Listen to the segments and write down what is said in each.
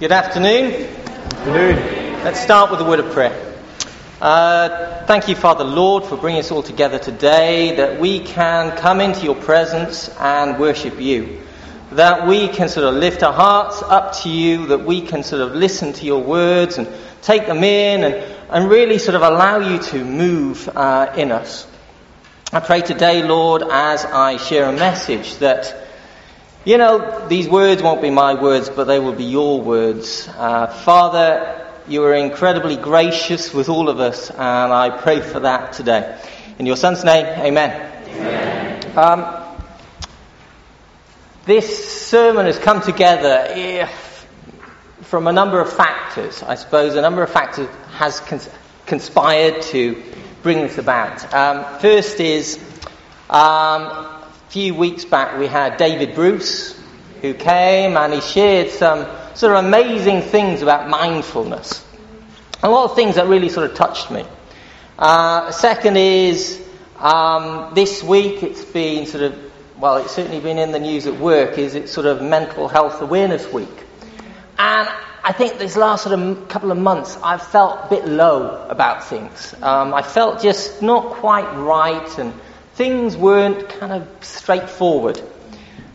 Good afternoon. Afternoon. Let's start with a word of prayer. Uh, thank you, Father Lord, for bringing us all together today, that we can come into your presence and worship you. That we can sort of lift our hearts up to you, that we can sort of listen to your words and take them in and, and really sort of allow you to move uh, in us. I pray today, Lord, as I share a message that you know, these words won't be my words, but they will be your words. Uh, Father, you are incredibly gracious with all of us, and I pray for that today. In your Son's name, amen. amen. Um, this sermon has come together from a number of factors. I suppose a number of factors has cons- conspired to bring this about. Um, first is um, few weeks back we had David Bruce who came and he shared some sort of amazing things about mindfulness. A lot of things that really sort of touched me. Uh, second is um, this week it's been sort of well, it's certainly been in the news at work. Is it sort of Mental Health Awareness Week? And I think this last sort of couple of months, I've felt a bit low about things. Um, I felt just not quite right, and things weren't kind of straightforward.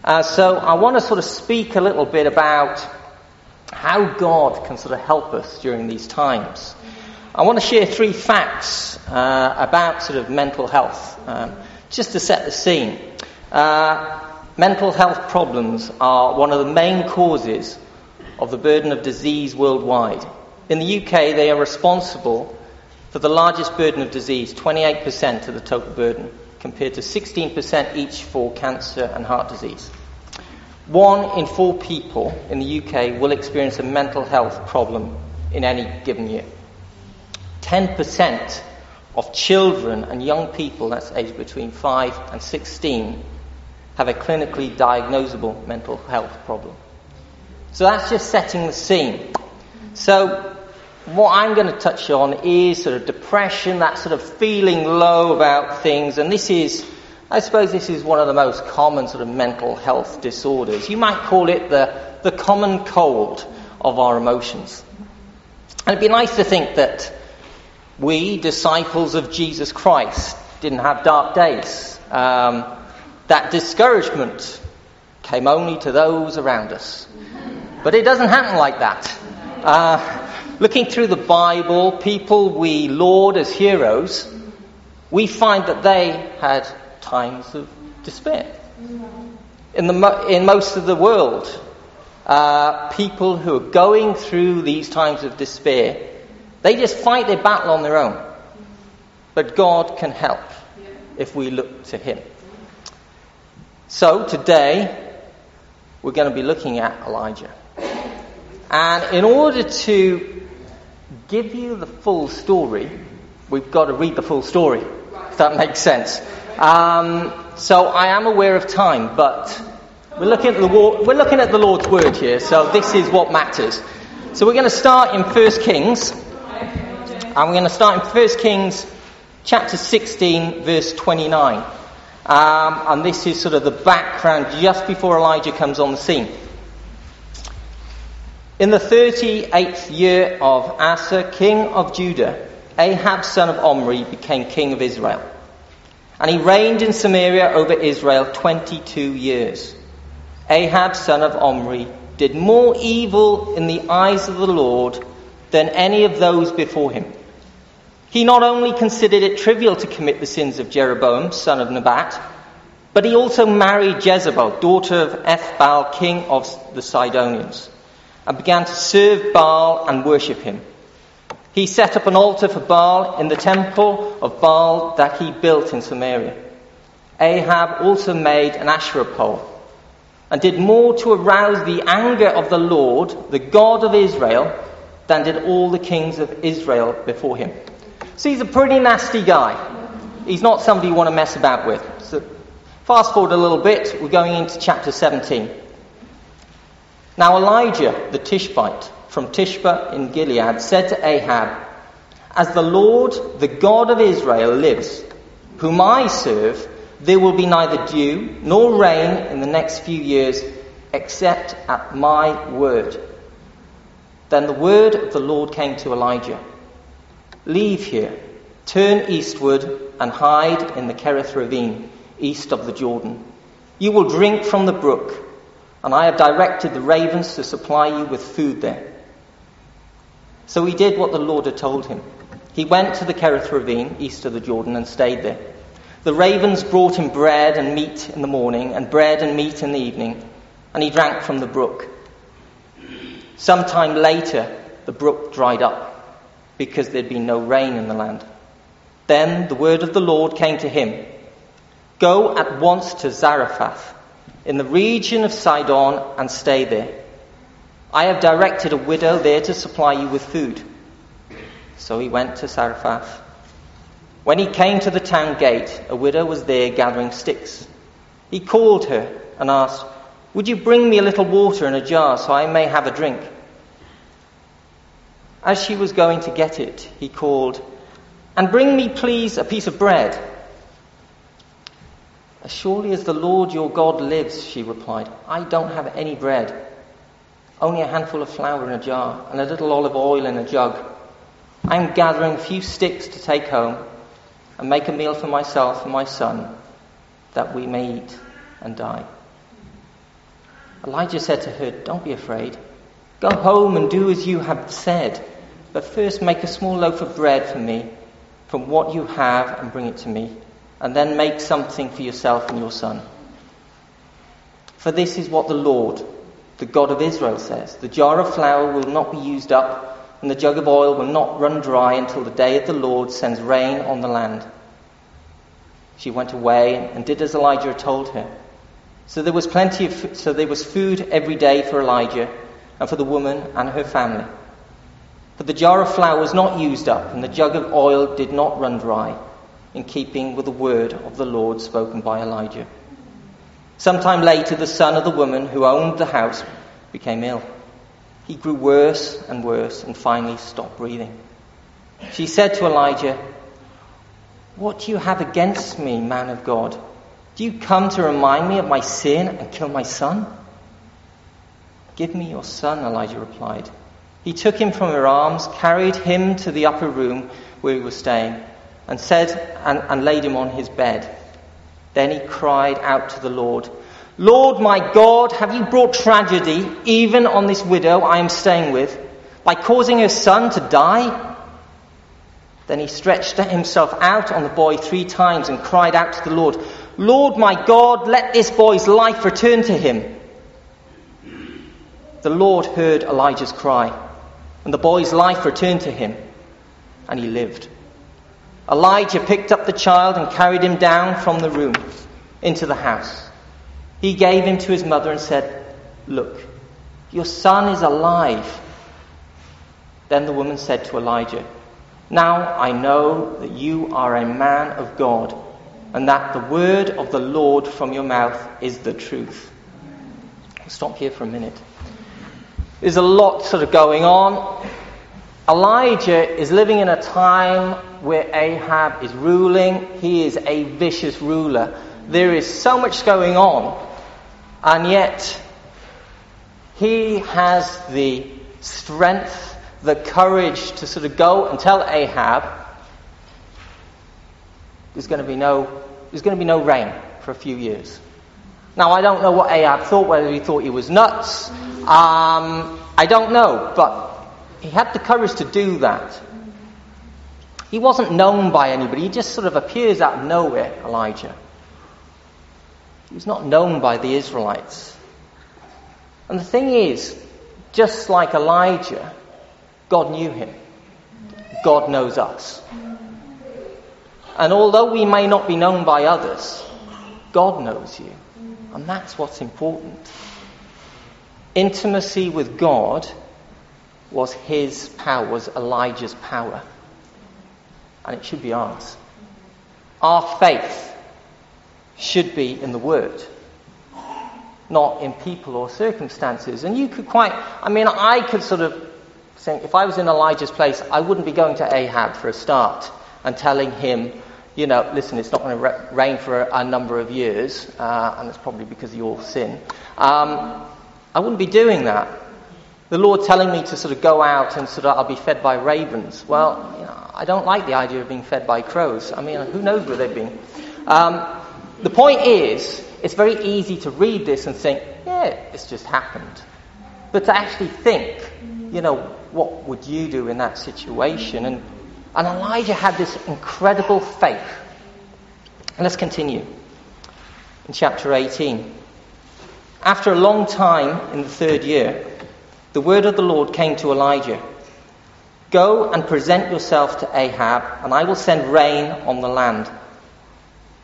Uh, so I want to sort of speak a little bit about how God can sort of help us during these times. I want to share three facts uh, about sort of mental health, um, just to set the scene. Uh, mental health problems are one of the main causes of the burden of disease worldwide. In the UK, they are responsible for the largest burden of disease, 28% of the total burden compared to 16% each for cancer and heart disease. One in four people in the UK will experience a mental health problem in any given year. 10% of children and young people, that's aged between 5 and 16, have a clinically diagnosable mental health problem. So that's just setting the scene. So what I'm going to touch on is sort of depression, that sort of feeling low about things, and this is, I suppose, this is one of the most common sort of mental health disorders. You might call it the, the common cold of our emotions. And it'd be nice to think that we, disciples of Jesus Christ, didn't have dark days. Um, that discouragement came only to those around us. But it doesn't happen like that. Uh, looking through the Bible, people we laud as heroes, we find that they had times of despair. In, the, in most of the world, uh, people who are going through these times of despair, they just fight their battle on their own. But God can help if we look to Him. So today, we're going to be looking at Elijah. And in order to give you the full story, we've got to read the full story, if that makes sense. Um, so I am aware of time, but we're looking, at the, we're looking at the Lord's Word here, so this is what matters. So we're going to start in 1 Kings, and we're going to start in 1 Kings chapter 16, verse 29. Um, and this is sort of the background just before Elijah comes on the scene. In the 38th year of Asa, king of Judah, Ahab, son of Omri, became king of Israel. And he reigned in Samaria over Israel 22 years. Ahab, son of Omri, did more evil in the eyes of the Lord than any of those before him. He not only considered it trivial to commit the sins of Jeroboam, son of Nebat, but he also married Jezebel, daughter of Ethbaal, king of the Sidonians and began to serve Baal and worship him. He set up an altar for Baal in the temple of Baal that he built in Samaria. Ahab also made an Asherah pole and did more to arouse the anger of the Lord, the God of Israel, than did all the kings of Israel before him. So he's a pretty nasty guy. He's not somebody you want to mess about with. So fast forward a little bit, we're going into chapter 17. Now Elijah the Tishbite from Tishbe in Gilead said to Ahab, As the Lord, the God of Israel, lives, whom I serve, there will be neither dew nor rain in the next few years except at my word. Then the word of the Lord came to Elijah Leave here, turn eastward, and hide in the Kerith ravine, east of the Jordan. You will drink from the brook, and I have directed the ravens to supply you with food there. So he did what the Lord had told him. He went to the Kerith ravine, east of the Jordan, and stayed there. The ravens brought him bread and meat in the morning, and bread and meat in the evening, and he drank from the brook. Some time later, the brook dried up because there'd been no rain in the land. Then the word of the Lord came to him Go at once to Zarephath, in the region of Sidon, and stay there. I have directed a widow there to supply you with food. So he went to Zarephath. When he came to the town gate, a widow was there gathering sticks. He called her and asked, Would you bring me a little water in a jar so I may have a drink? As she was going to get it, he called, And bring me, please, a piece of bread. As surely as the Lord your God lives, she replied, I don't have any bread. Only a handful of flour in a jar and a little olive oil in a jug. I am gathering a few sticks to take home and make a meal for myself and my son that we may eat and die. Elijah said to her, Don't be afraid. Go home and do as you have said. But first make a small loaf of bread for me from what you have and bring it to me. And then make something for yourself and your son. For this is what the Lord, the God of Israel, says The jar of flour will not be used up, and the jug of oil will not run dry until the day of the Lord sends rain on the land. She went away and did as Elijah told her. So there was plenty of so there was food every day for Elijah and for the woman and her family. But the jar of flour was not used up, and the jug of oil did not run dry, in keeping with the word of the Lord spoken by Elijah. Sometime later, the son of the woman who owned the house became ill. He grew worse and worse and finally stopped breathing. She said to Elijah, What do you have against me, man of God? Do you come to remind me of my sin and kill my son? Give me your son, Elijah replied. He took him from her arms, carried him to the upper room where he was staying, and said, and, and laid him on his bed. Then he cried out to the Lord, Lord my God, have you brought tragedy even on this widow I am staying with by causing her son to die? Then he stretched himself out on the boy three times and cried out to the Lord, Lord my God, let this boy's life return to him. The Lord heard Elijah's cry and the boy's life returned to him, and he lived. Elijah picked up the child and carried him down from the room into the house. He gave him to his mother and said, Look, your son is alive. Then the woman said to Elijah, Now I know that you are a man of God, and that the word of the Lord from your mouth is the truth. I'll stop here for a minute. There's a lot sort of going on. Elijah is living in a time where Ahab is ruling. He is a vicious ruler. There is so much going on, and yet he has the strength, the courage to sort of go and tell Ahab there's going to be no, there's going to be no rain for a few years. Now, I don't know what Ahab thought, whether he thought he was nuts. Um, I don't know, but he had the courage to do that. He wasn't known by anybody, he just sort of appears out of nowhere, Elijah. He was not known by the Israelites. And the thing is, just like Elijah, God knew him. God knows us. And although we may not be known by others, God knows you. And that's what's important. Intimacy with God was his power, was Elijah's power. And it should be ours. Our faith should be in the Word, not in people or circumstances. And you could quite, I mean, I could sort of think if I was in Elijah's place, I wouldn't be going to Ahab for a start and telling him, you know, listen, it's not going to rain for a, number of years, uh, and it's probably because of your sin. Um, I wouldn't be doing that. The Lord telling me to sort of go out and sort of I'll be fed by ravens. Well, you know, I don't like the idea of being fed by crows. I mean, who knows where they've been? Um, the point is, it's very easy to read this and think, yeah, it's just happened. But to actually think, you know, what would you do in that situation? And, and Elijah had this incredible faith. And let's continue in chapter 18. After a long time in the third year, the word of the Lord came to Elijah Go and present yourself to Ahab, and I will send rain on the land.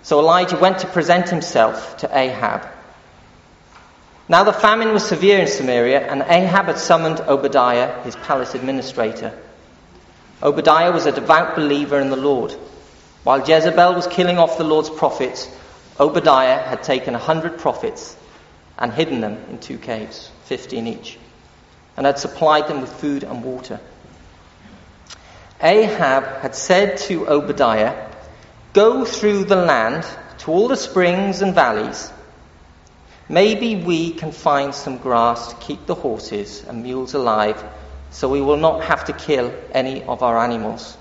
So Elijah went to present himself to Ahab. Now the famine was severe in Samaria, and Ahab had summoned Obadiah, his palace administrator. Obadiah was a devout believer in the Lord. While Jezebel was killing off the Lord's prophets, Obadiah had taken a hundred prophets and hidden them in two caves, fifteen each and had supplied them with food and water. Ahab had said to Obadiah, Go through the land to all the springs and valleys. Maybe we can find some grass to keep the horses and mules alive so we will not have to kill any of our animals.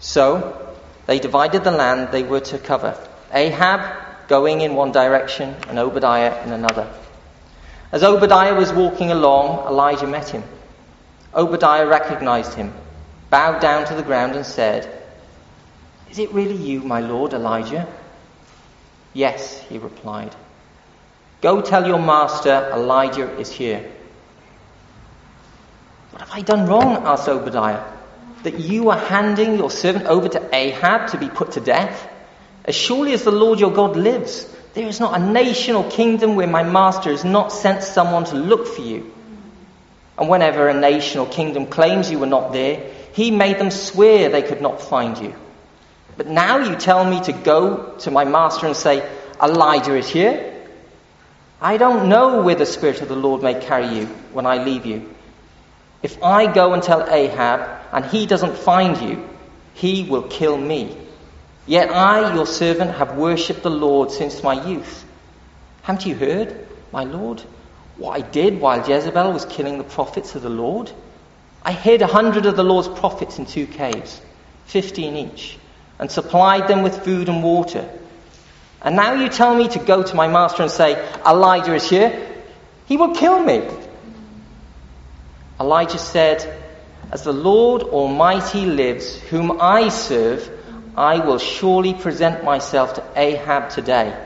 So they divided the land they were to cover. Ahab going in one direction and Obadiah in another. As Obadiah was walking along, Elijah met him. Obadiah recognized him, bowed down to the ground, and said, Is it really you, my lord Elijah? Yes, he replied. Go tell your master Elijah is here. What have I done wrong? asked Obadiah. That you are handing your servant over to Ahab to be put to death? As surely as the Lord your God lives, there is not a nation or kingdom where my master has not sent someone to look for you. And whenever a nation or kingdom claims you were not there, he made them swear they could not find you. But now you tell me to go to my master and say, Elijah is here. I don't know where the Spirit of the Lord may carry you when I leave you. If I go and tell Ahab and he doesn't find you, he will kill me. Yet I, your servant, have worshipped the Lord since my youth. Haven't you heard, my Lord, what I did while Jezebel was killing the prophets of the Lord? I hid a hundred of the Lord's prophets in two caves, fifteen each, and supplied them with food and water. And now you tell me to go to my master and say, Elijah is here. He will kill me. Elijah said, As the Lord Almighty lives, whom I serve, I will surely present myself to Ahab today.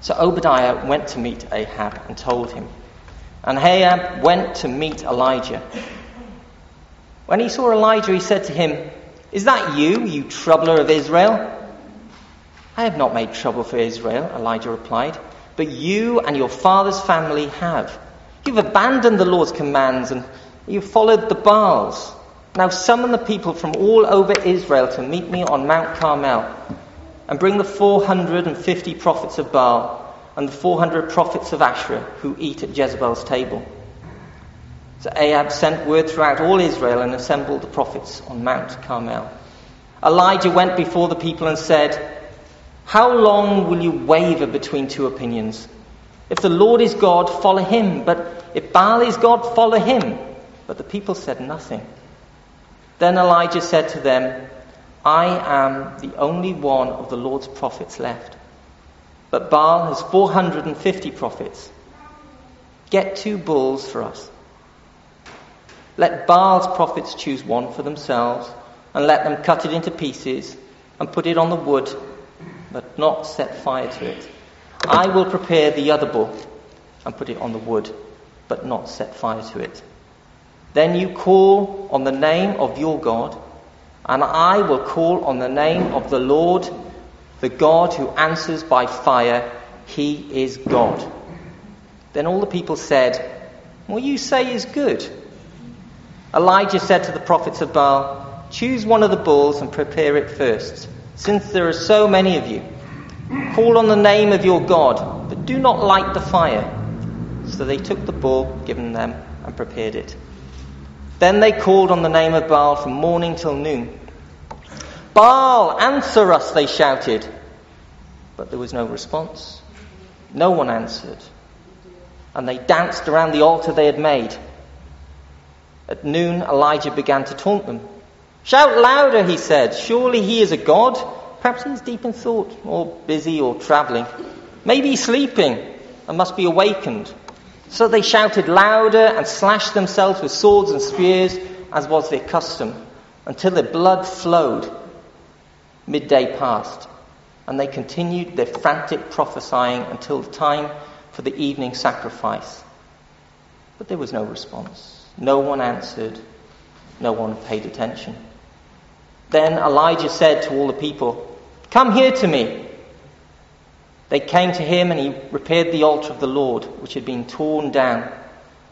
So Obadiah went to meet Ahab and told him. And Ahab went to meet Elijah. When he saw Elijah, he said to him, Is that you, you troubler of Israel? I have not made trouble for Israel, Elijah replied, but you and your father's family have. You've abandoned the Lord's commands and you've followed the Baals. Now summon the people from all over Israel to meet me on Mount Carmel, and bring the 450 prophets of Baal and the 400 prophets of Asherah who eat at Jezebel's table. So Ahab sent word throughout all Israel and assembled the prophets on Mount Carmel. Elijah went before the people and said, How long will you waver between two opinions? If the Lord is God, follow him, but if Baal is God, follow him. But the people said nothing. Then Elijah said to them, I am the only one of the Lord's prophets left. But Baal has 450 prophets. Get two bulls for us. Let Baal's prophets choose one for themselves, and let them cut it into pieces and put it on the wood, but not set fire to it. I will prepare the other bull and put it on the wood, but not set fire to it. Then you call on the name of your God, and I will call on the name of the Lord, the God who answers by fire. He is God. Then all the people said, What you say is good. Elijah said to the prophets of Baal, Choose one of the bulls and prepare it first, since there are so many of you. Call on the name of your God, but do not light the fire. So they took the bull given them and prepared it. Then they called on the name of Baal from morning till noon. Baal, answer us, they shouted. But there was no response. No one answered. and they danced around the altar they had made. At noon, Elijah began to taunt them. Shout louder, he said. Surely he is a god. Perhaps he's deep in thought, or busy, or traveling. Maybe sleeping and must be awakened. So they shouted louder and slashed themselves with swords and spears, as was their custom, until their blood flowed. Midday passed, and they continued their frantic prophesying until the time for the evening sacrifice. But there was no response. No one answered. No one paid attention. Then Elijah said to all the people, Come here to me. They came to him and he repaired the altar of the Lord, which had been torn down.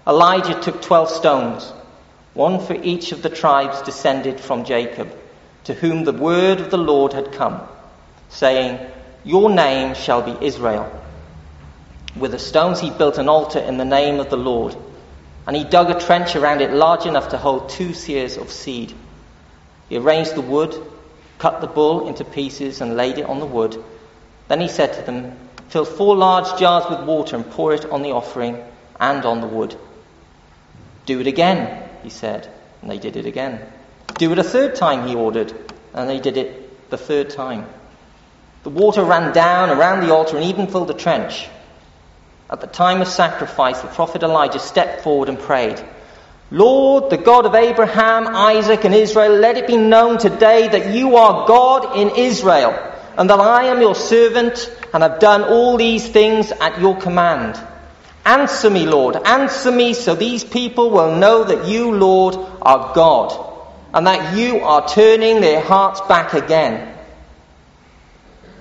Elijah took twelve stones, one for each of the tribes descended from Jacob, to whom the word of the Lord had come, saying, Your name shall be Israel. With the stones he built an altar in the name of the Lord and he dug a trench around it large enough to hold two seahs of seed. He arranged the wood, cut the bull into pieces, and laid it on the wood. Then he said to them, Fill four large jars with water and pour it on the offering and on the wood. Do it again, he said, and they did it again. Do it a third time, he ordered, and they did it the third time. The water ran down around the altar and even filled the trench. At the time of sacrifice, the prophet Elijah stepped forward and prayed, Lord, the God of Abraham, Isaac, and Israel, let it be known today that you are God in Israel, and that I am your servant, and have done all these things at your command. Answer me, Lord, answer me, so these people will know that you, Lord, are God, and that you are turning their hearts back again.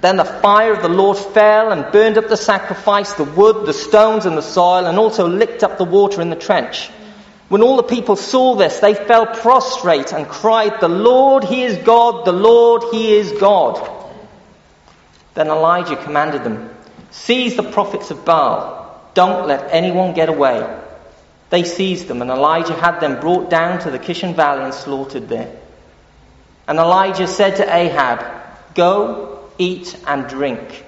Then the fire of the Lord fell and burned up the sacrifice, the wood, the stones, and the soil, and also licked up the water in the trench. When all the people saw this, they fell prostrate and cried, The Lord, He is God, the Lord, He is God. Then Elijah commanded them, Seize the prophets of Baal. Don't let anyone get away. They seized them, and Elijah had them brought down to the Kishon Valley and slaughtered there. And Elijah said to Ahab, Go eat and drink.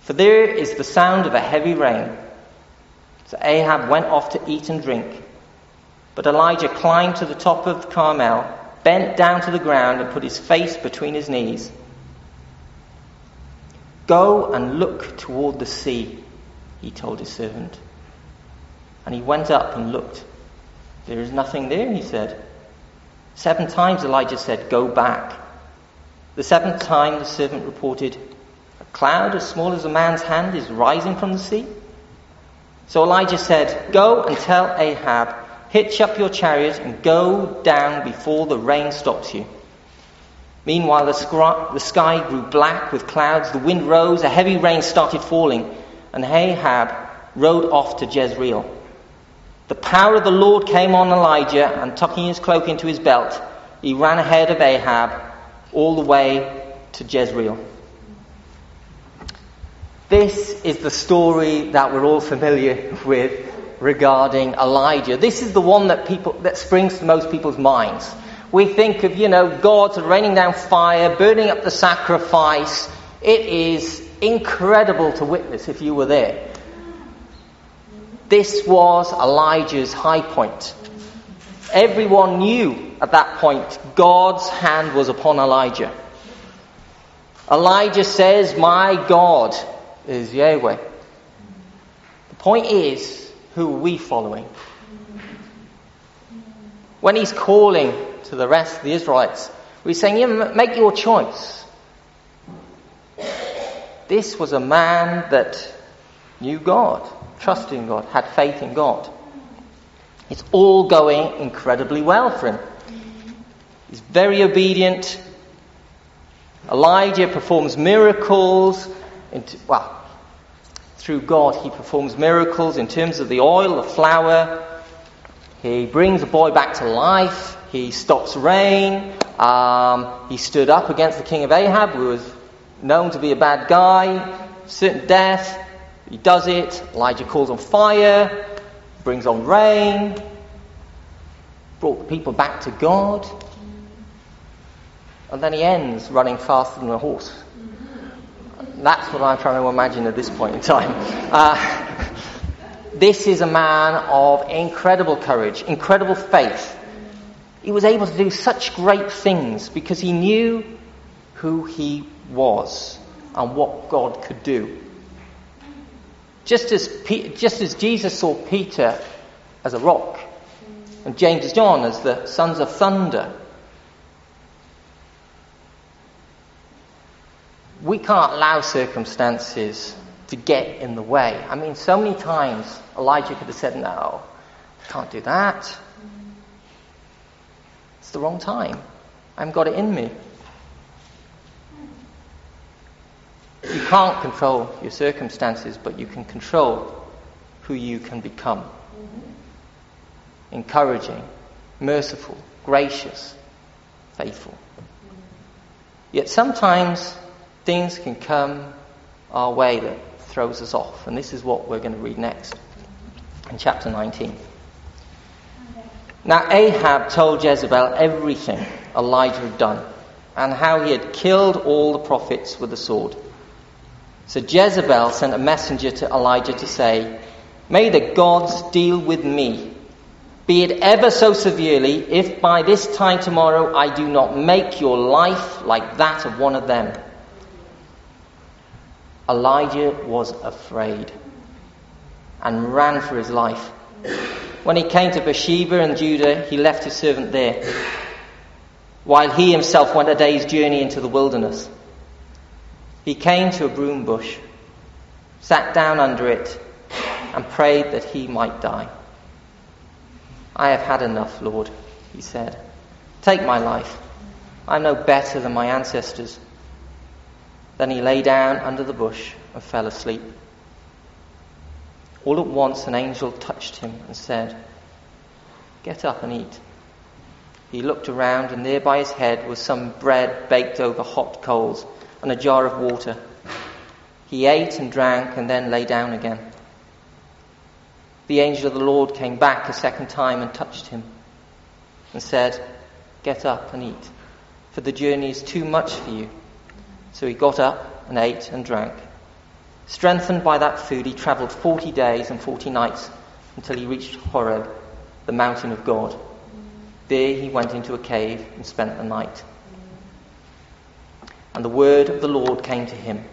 For there is the sound of a heavy rain. So Ahab went off to eat and drink. But Elijah climbed to the top of Carmel, bent down to the ground, and put his face between his knees. Go and look toward the sea, he told his servant. And he went up and looked. There is nothing there, he said. Seven times Elijah said, Go back. The seventh time the servant reported, A cloud as small as a man's hand is rising from the sea. So Elijah said, Go and tell Ahab, hitch up your chariot and go down before the rain stops you. Meanwhile, the, sky, the sky grew black with clouds, the wind rose, a heavy rain started falling, and Ahab rode off to Jezreel. The power of the Lord came on Elijah, and tucking his cloak into his belt, he ran ahead of Ahab all the way to Jezreel. This is the story that we're all familiar with regarding Elijah. This is the one that people that springs to most people's minds. We think of, you know, God raining down fire, burning up the sacrifice. It is incredible to witness if you were there. This was Elijah's high point. Everyone knew at that point, God's hand was upon Elijah. Elijah says, My God is Yahweh. The point is, who are we following? When he's calling to the rest of the Israelites, we're saying, yeah, make your choice. This was a man that knew God, trusted in God, had faith in God. It's all going incredibly well for him. He's very obedient. Elijah performs miracles. Into, well, through God, he performs miracles in terms of the oil, the flour. He brings a boy back to life. He stops rain. Um, he stood up against the king of Ahab, who was known to be a bad guy, certain death. He does it. Elijah calls on fire, brings on rain, brought the people back to God. And then he ends running faster than a horse. That's what I'm trying to imagine at this point in time. Uh, this is a man of incredible courage, incredible faith. He was able to do such great things because he knew who he was and what God could do. Just as, just as Jesus saw Peter as a rock and James and John as the sons of thunder, we can't allow circumstances to get in the way. I mean, so many times Elijah could have said, No, can't do that. It's the wrong time. I haven't got it in me. You can't control your circumstances, but you can control who you can become. Encouraging, merciful, gracious, faithful. Yet sometimes things can come our way that throws us off. And this is what we're going to read next in chapter 19. Now, Ahab told Jezebel everything Elijah had done and how he had killed all the prophets with the sword. So Jezebel sent a messenger to Elijah to say, May the gods deal with me, be it ever so severely, if by this time tomorrow I do not make your life like that of one of them. Elijah was afraid and ran for his life. When he came to Beersheba in Judah, he left his servant there, while he himself went a day's journey into the wilderness. He came to a broom bush, sat down under it, and prayed that he might die. I have had enough, Lord, he said. Take my life. I'm no better than my ancestors. Then he lay down under the bush and fell asleep. All at once, an angel touched him and said, Get up and eat. He looked around, and there by his head was some bread baked over hot coals and a jar of water. He ate and drank and then lay down again. The angel of the Lord came back a second time and touched him and said, Get up and eat, for the journey is too much for you. So he got up and ate and drank. Strengthened by that food, he travelled forty days and forty nights until he reached Horeb, the mountain of God. There he went into a cave and spent the night. And the word of the Lord came to him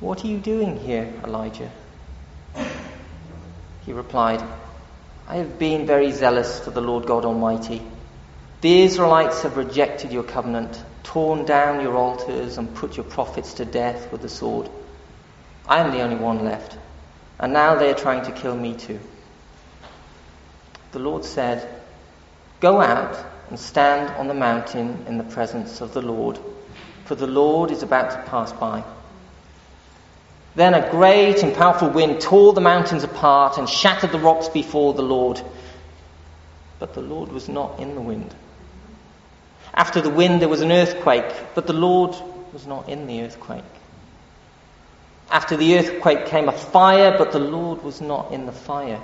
What are you doing here, Elijah? He replied, I have been very zealous for the Lord God Almighty. The Israelites have rejected your covenant, torn down your altars, and put your prophets to death with the sword. I am the only one left, and now they are trying to kill me too. The Lord said, Go out and stand on the mountain in the presence of the Lord, for the Lord is about to pass by. Then a great and powerful wind tore the mountains apart and shattered the rocks before the Lord. But the Lord was not in the wind. After the wind, there was an earthquake, but the Lord was not in the earthquake. After the earthquake came a fire, but the Lord was not in the fire.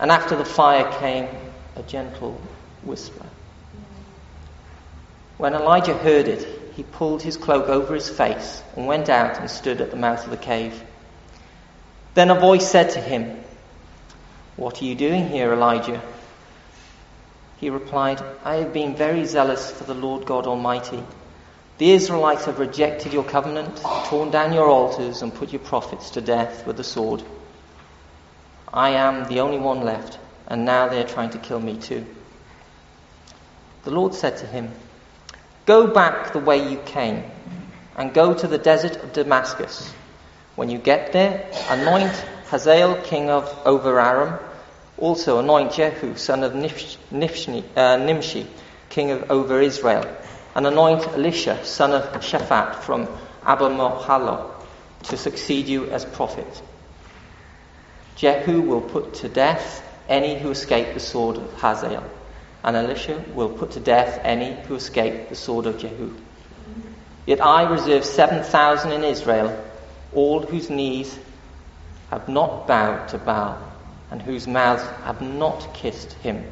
And after the fire came a gentle whisper. When Elijah heard it, he pulled his cloak over his face and went out and stood at the mouth of the cave. Then a voice said to him, What are you doing here, Elijah? He replied, I have been very zealous for the Lord God Almighty. The Israelites have rejected your covenant, torn down your altars, and put your prophets to death with the sword. I am the only one left, and now they are trying to kill me too. The Lord said to him, Go back the way you came, and go to the desert of Damascus. When you get there, anoint Hazael king of over Aram. Also anoint Jehu son of Nishni, uh, Nimshi king of over Israel. And anoint Elisha son of Shaphat from Abel to succeed you as prophet. Jehu will put to death any who escape the sword of Hazael and Elisha will put to death any who escape the sword of Jehu. Yet I reserve 7,000 in Israel, all whose knees have not bowed to Baal, and whose mouths have not kissed him.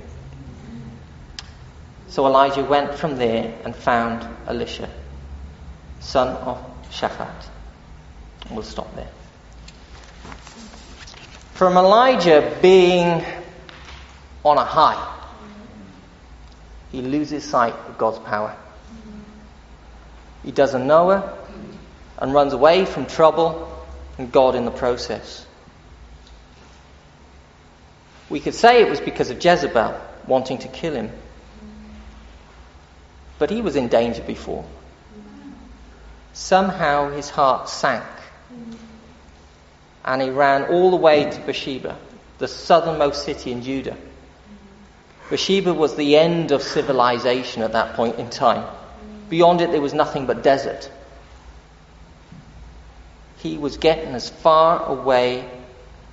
So Elijah went from there and found Elisha, son of Shaphat. We'll stop there. from Elijah being on a high, he loses sight of God's power. He doesn't know her and runs away from trouble and God in the process. We could say it was because of Jezebel wanting to kill him. But he was in danger before. Somehow his heart sank. And he ran all the way to Beersheba, the southernmost city in Judah. Beersheba was the end of civilization at that point in time. Beyond it, there was nothing but desert. He was getting as far away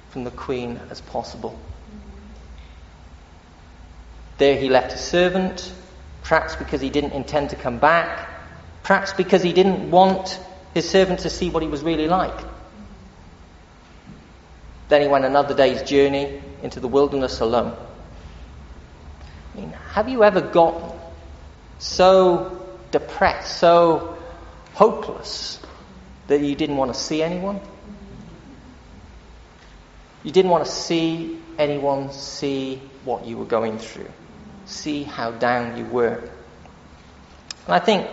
from the queen as possible. There he left a servant, perhaps because he didn't intend to come back, perhaps because he didn't want his servant to see what he was really like. Then he went another day's journey into the wilderness alone. I mean, have you ever gotten so depressed, so hopeless, that you didn't want to see anyone? You didn't want to see anyone see what you were going through see how down you were. And I think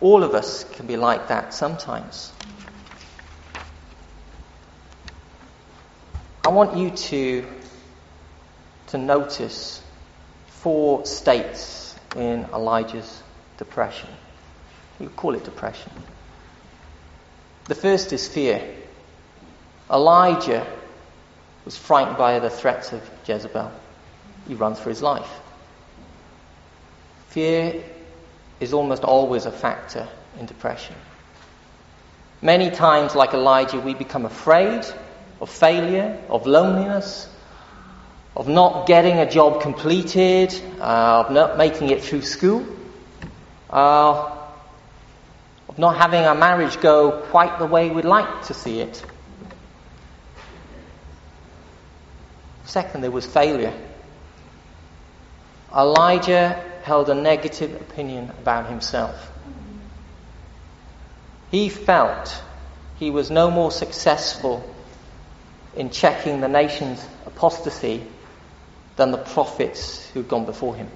all of us can be like that sometimes. I want you to, to notice four states in Elijah's depression. You call it depression. The first is fear. Elijah was frightened by the threats of Jezebel. He runs for his life. Fear is almost always a factor in depression. Many times, like Elijah, we become afraid of failure, of loneliness, of not getting a job completed, uh, of not making it through school, uh, of not having our marriage go quite the way we'd like to see it. Second, there was failure. Elijah held a negative opinion about himself. He felt he was no more successful in checking the nation's apostasy than the prophets who'd gone before him.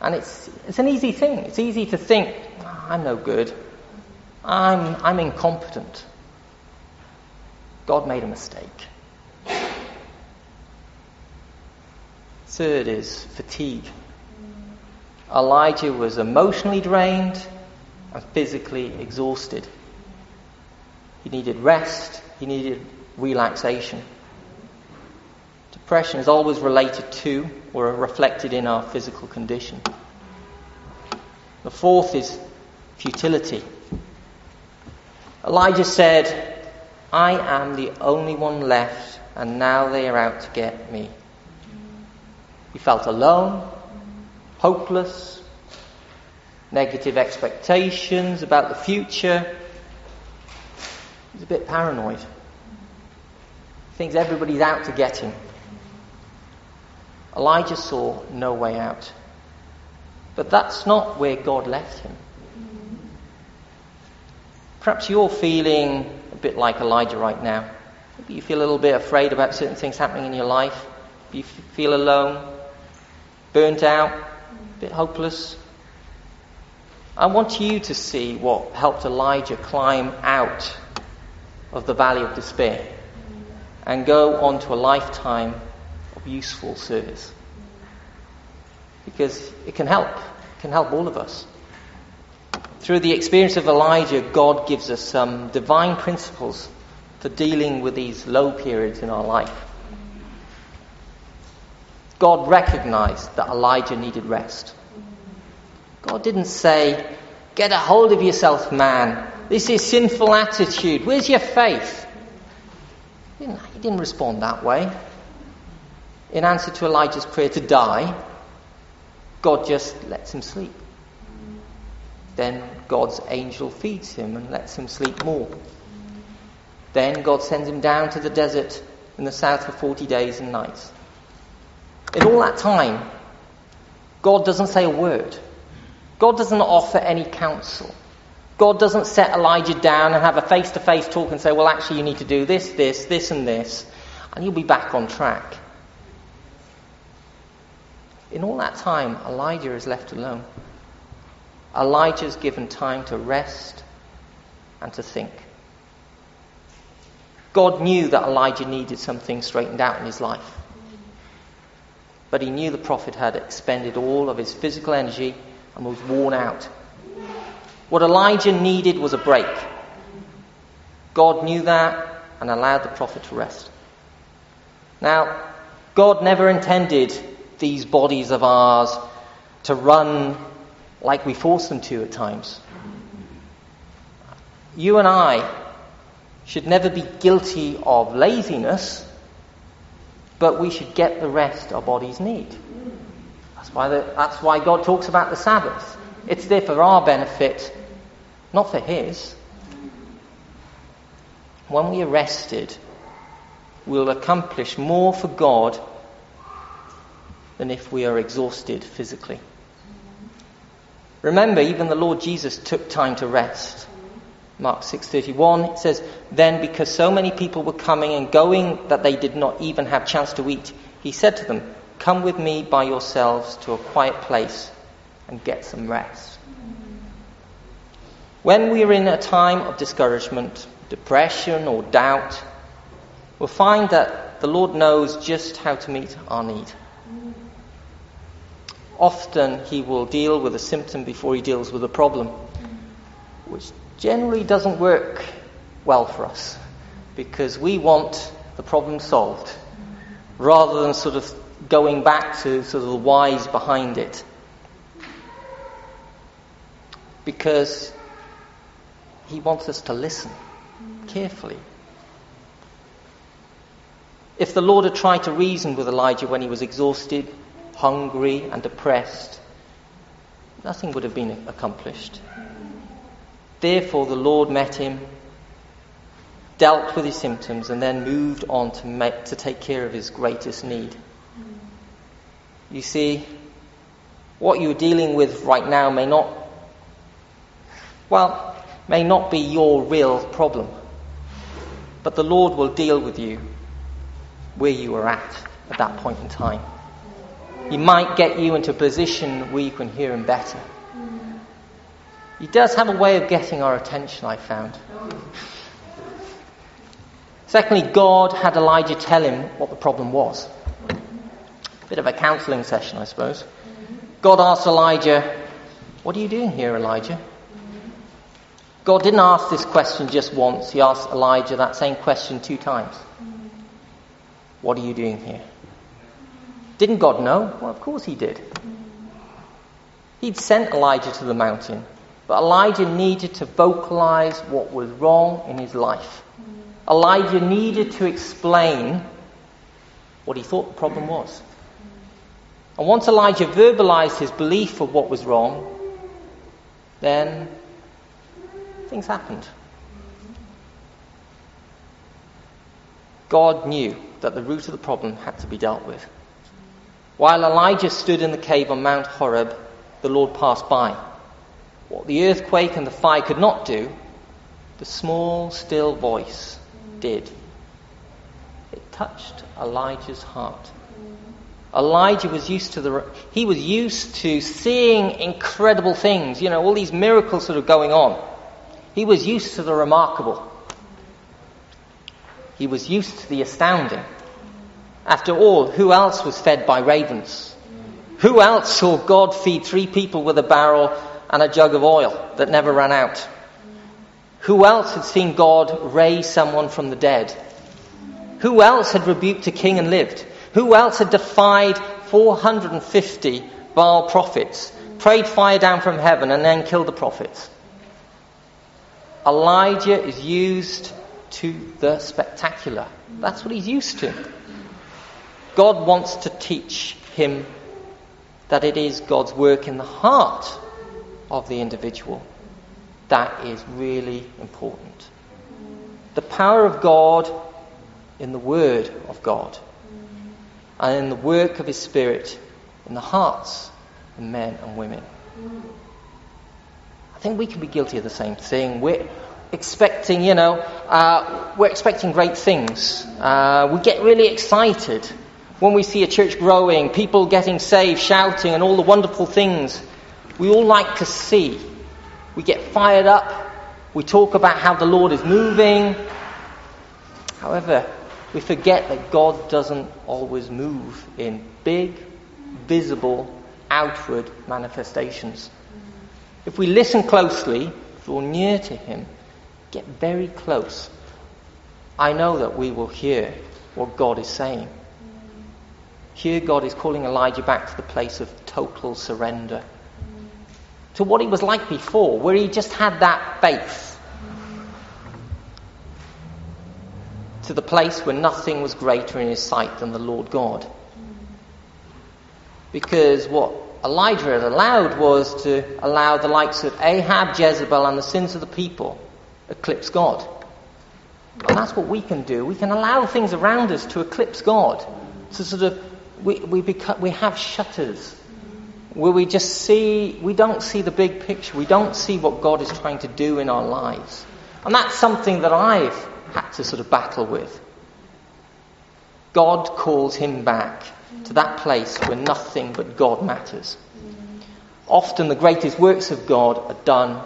And it's, it's an easy thing. It's easy to think, I'm no good. I'm, I'm incompetent. God made a mistake. Third is fatigue. Elijah was emotionally drained and physically exhausted. He needed rest, he needed relaxation. Depression is always related to or reflected in our physical condition. The fourth is futility. Elijah said, I am the only one left, and now they are out to get me. He felt alone, hopeless, negative expectations about the future. He's a bit paranoid. He thinks everybody's out to get him. Elijah saw no way out. But that's not where God left him. Perhaps you're feeling a bit like Elijah right now. Maybe you feel a little bit afraid about certain things happening in your life. You feel alone burnt out, a bit hopeless. I want you to see what helped Elijah climb out of the valley of despair and go on to a lifetime of useful service. Because it can help. It can help all of us. Through the experience of Elijah, God gives us some divine principles for dealing with these low periods in our life. God recognized that Elijah needed rest. God didn't say, Get a hold of yourself, man. This is sinful attitude. Where's your faith? He didn't, he didn't respond that way. In answer to Elijah's prayer to die, God just lets him sleep. Then God's angel feeds him and lets him sleep more. Then God sends him down to the desert in the south for 40 days and nights. In all that time, God doesn't say a word. God doesn't offer any counsel. God doesn't set Elijah down and have a face to face talk and say, well, actually, you need to do this, this, this, and this, and you'll be back on track. In all that time, Elijah is left alone. Elijah is given time to rest and to think. God knew that Elijah needed something straightened out in his life. But he knew the prophet had expended all of his physical energy and was worn out. What Elijah needed was a break. God knew that and allowed the prophet to rest. Now, God never intended these bodies of ours to run like we force them to at times. You and I should never be guilty of laziness, but we should get the rest our bodies need. That's why, the, that's why God talks about the Sabbath. It's there for our benefit, not for His. When we are rested, we'll accomplish more for God than if we are exhausted physically. Remember, even the Lord Jesus took time to rest. Mark 6:31 it says then because so many people were coming and going that they did not even have chance to eat he said to them come with me by yourselves to a quiet place and get some rest when we are in a time of discouragement depression or doubt we'll find that the Lord knows just how to meet our need. Often he will deal with a symptom before he deals with a problem, which generally doesn't work well for us because we want the problem solved rather than sort of going back to sort of the whys behind it. Because he wants us to listen carefully. If the Lord had tried to reason with Elijah when he was exhausted, hungry and depressed, nothing would have been accomplished. Therefore, the Lord met him, dealt with his symptoms, and then moved on to, make, to take care of his greatest need. You see, what you're dealing with right now may not, well, may not be your real problem. But the Lord will deal with you where you are at at that point in time. He might get you into a position where you can hear him better. He does have a way of getting our attention, I found. Secondly, God had Elijah tell him what the problem was. Bit of a counseling session, I suppose. God asked Elijah, What are you doing here, Elijah? God didn't ask this question just once, he asked Elijah that same question two times. What are you doing here? Didn't God know? Well, of course he did. He'd sent Elijah to the mountain, but Elijah needed to vocalize what was wrong in his life. Elijah needed to explain what he thought the problem was. And once Elijah verbalized his belief of what was wrong, then things happened. God knew that the root of the problem had to be dealt with. While Elijah stood in the cave on Mount Horeb, the Lord passed by. What the earthquake and the fire could not do, the small, still voice did. It touched Elijah's heart. Elijah was used to the, he was used to seeing incredible things, you know, all these miracles sort of going on. He was used to the remarkable. He was used to the astounding. After all, who else was fed by ravens? Who else saw God feed three people with a barrel and a jug of oil that never ran out? Who else had seen God raise someone from the dead? Who else had rebuked a king and lived? Who else had defied 450 Baal prophets, prayed fire down from heaven, and then killed the prophets? Elijah is used to the spectacular. That's what he's used to. God wants to teach him that it is God's work in the heart of the individual that is really important. The power of God in the Word of God and in the work of His Spirit in the hearts of men and women. I think we can be guilty of the same thing. We're expecting, you know, uh, we're expecting great things. Uh, we get really excited when we see a church growing, people getting saved, shouting, and all the wonderful things we all like to see. We get fired up. We talk about how the Lord is moving. However, we forget that God doesn't always move in big, visible, outward manifestations. If we listen closely, draw near to Him, get very close, I know that we will hear what God is saying. Here, God is calling Elijah back to the place of total surrender. To what he was like before, where he just had that faith. To the place where nothing was greater in his sight than the Lord God. Because what Elijah had allowed was to allow the likes of Ahab, Jezebel, and the sins of the people eclipse God. And that's what we can do. We can allow things around us to eclipse God. To sort of we, we, become, we have shutters where we just see, we don't see the big picture. We don't see what God is trying to do in our lives. And that's something that I've had to sort of battle with. God calls him back to that place where nothing but God matters. Often the greatest works of God are done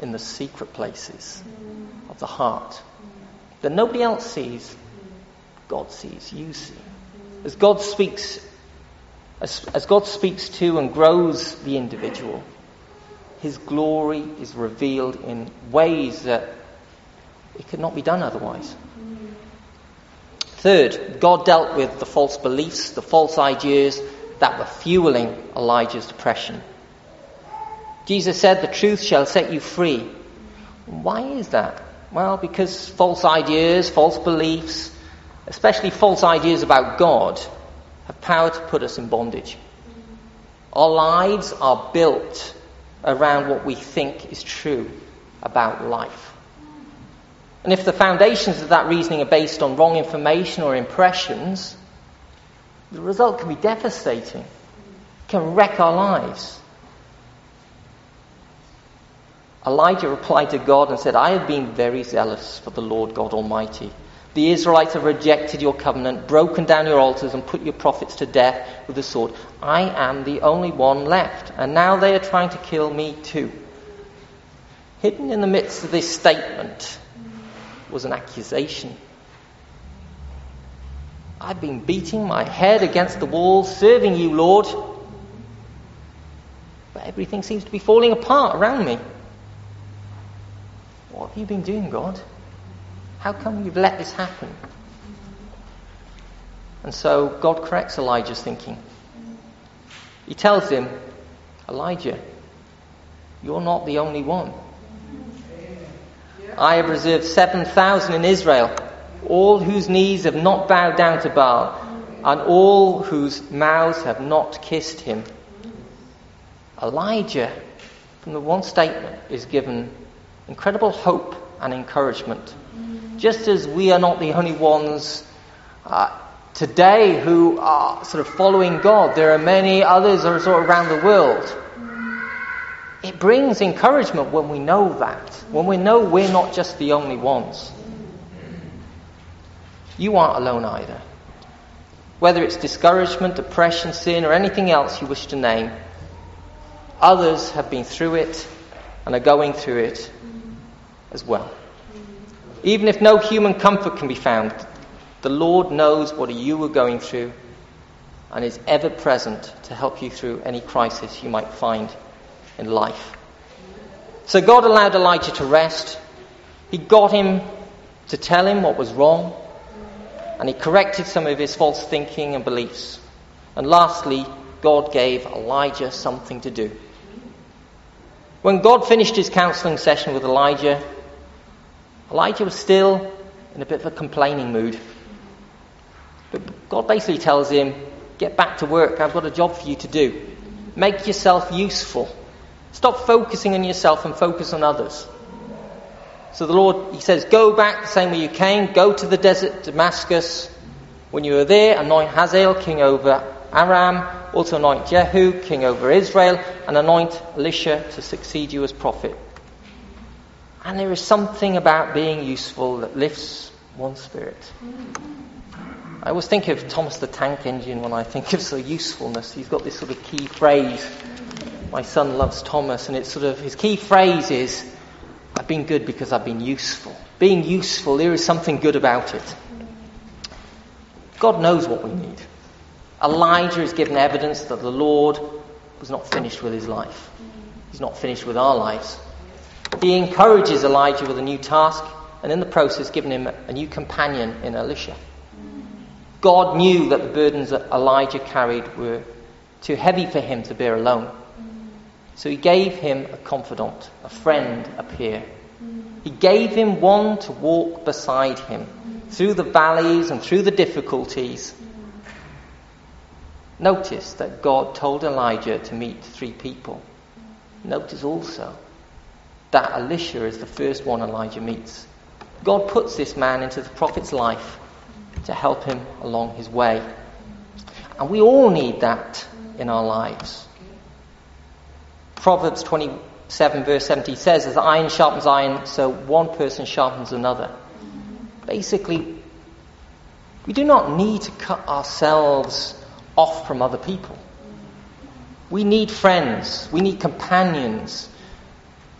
in the secret places of the heart that nobody else sees, God sees, you see. As God speaks, as, as God speaks to and grows the individual, His glory is revealed in ways that it could not be done otherwise. Third, God dealt with the false beliefs, the false ideas that were fueling Elijah's depression. Jesus said, The truth shall set you free. Why is that? Well, because false ideas, false beliefs, especially false ideas about God, have power to put us in bondage. Our lives are built around what we think is true about life. And if the foundations of that reasoning are based on wrong information or impressions, the result can be devastating, it can wreck our lives. Elijah replied to God and said, I have been very zealous for the Lord God Almighty. The Israelites have rejected your covenant, broken down your altars, and put your prophets to death with the sword. I am the only one left, and now they are trying to kill me too. Hidden in the midst of this statement was an accusation. I've been beating my head against the wall, serving you, Lord, but everything seems to be falling apart around me. What have you been doing, God? How come you've let this happen? And so God corrects Elijah's thinking. He tells him, Elijah, you're not the only one. I have reserved 7,000 in Israel, all whose knees have not bowed down to Baal, and all whose mouths have not kissed him. Elijah, from the one statement, is given incredible hope and encouragement just as we are not the only ones uh, today who are sort of following God, there are many others are sort of around the world. It brings encouragement when we know that, when we know we're not just the only ones. You aren't alone either. Whether it's discouragement, depression, sin, or anything else you wish to name, others have been through it and are going through it as well. Even if no human comfort can be found, the Lord knows what you are going through and is ever present to help you through any crisis you might find in life. So God allowed Elijah to rest. He got him to tell him what was wrong, and he corrected some of his false thinking and beliefs. And lastly, God gave Elijah something to do. When God finished his counseling session with Elijah, Elijah was still in a bit of a complaining mood. But God basically tells him, Get back to work. I've got a job for you to do. Make yourself useful. Stop focusing on yourself and focus on others. So the Lord, He says, Go back the same way you came. Go to the desert, Damascus. When you are there, anoint Hazael king over Aram. Also anoint Jehu king over Israel. And anoint Elisha to succeed you as prophet. And there is something about being useful that lifts one's spirit. I always think of Thomas the Tank Engine when I think of sort of usefulness. He's got this sort of key phrase. My son loves Thomas, and it's sort of his key phrase is, I've been good because I've been useful. Being useful, there is something good about it. God knows what we need. Elijah is given evidence that the Lord was not finished with his life. He's not finished with our lives. He encourages Elijah with a new task, and in the process, giving him a new companion in Elisha. God knew that the burdens that Elijah carried were too heavy for him to bear alone. So he gave him a confidant, a friend, a peer. He gave him one to walk beside him through the valleys and through the difficulties. Notice that God told Elijah to meet three people. Notice also that Elisha is the first one Elijah meets. God puts this man into the prophet's life to help him along his way. And we all need that in our lives. Proverbs 27, verse 70 says, As iron sharpens iron, so one person sharpens another. Basically, we do not need to cut ourselves off from other people. We need friends, we need companions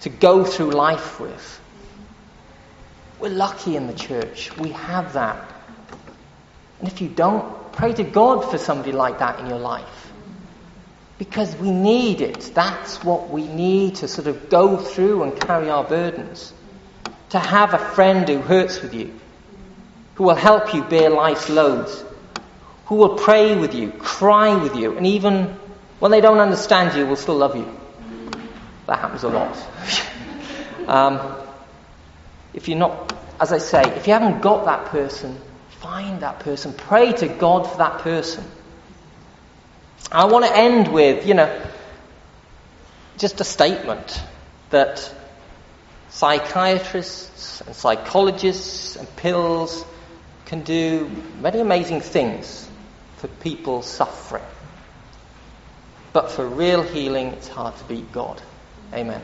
to go through life with. We're lucky in the church. We have that. And if you don't, pray to God for somebody like that in your life. Because we need it. That's what we need to sort of go through and carry our burdens. To have a friend who hurts with you, who will help you bear life's loads, who will pray with you, cry with you, and even when they don't understand you, will still love you. That happens a lot. um, if you're not, as I say, if you haven't got that person, find that person. Pray to God for that person. I want to end with, you know, just a statement that psychiatrists and psychologists and pills can do many amazing things for people suffering. But for real healing, it's hard to beat God. Amen.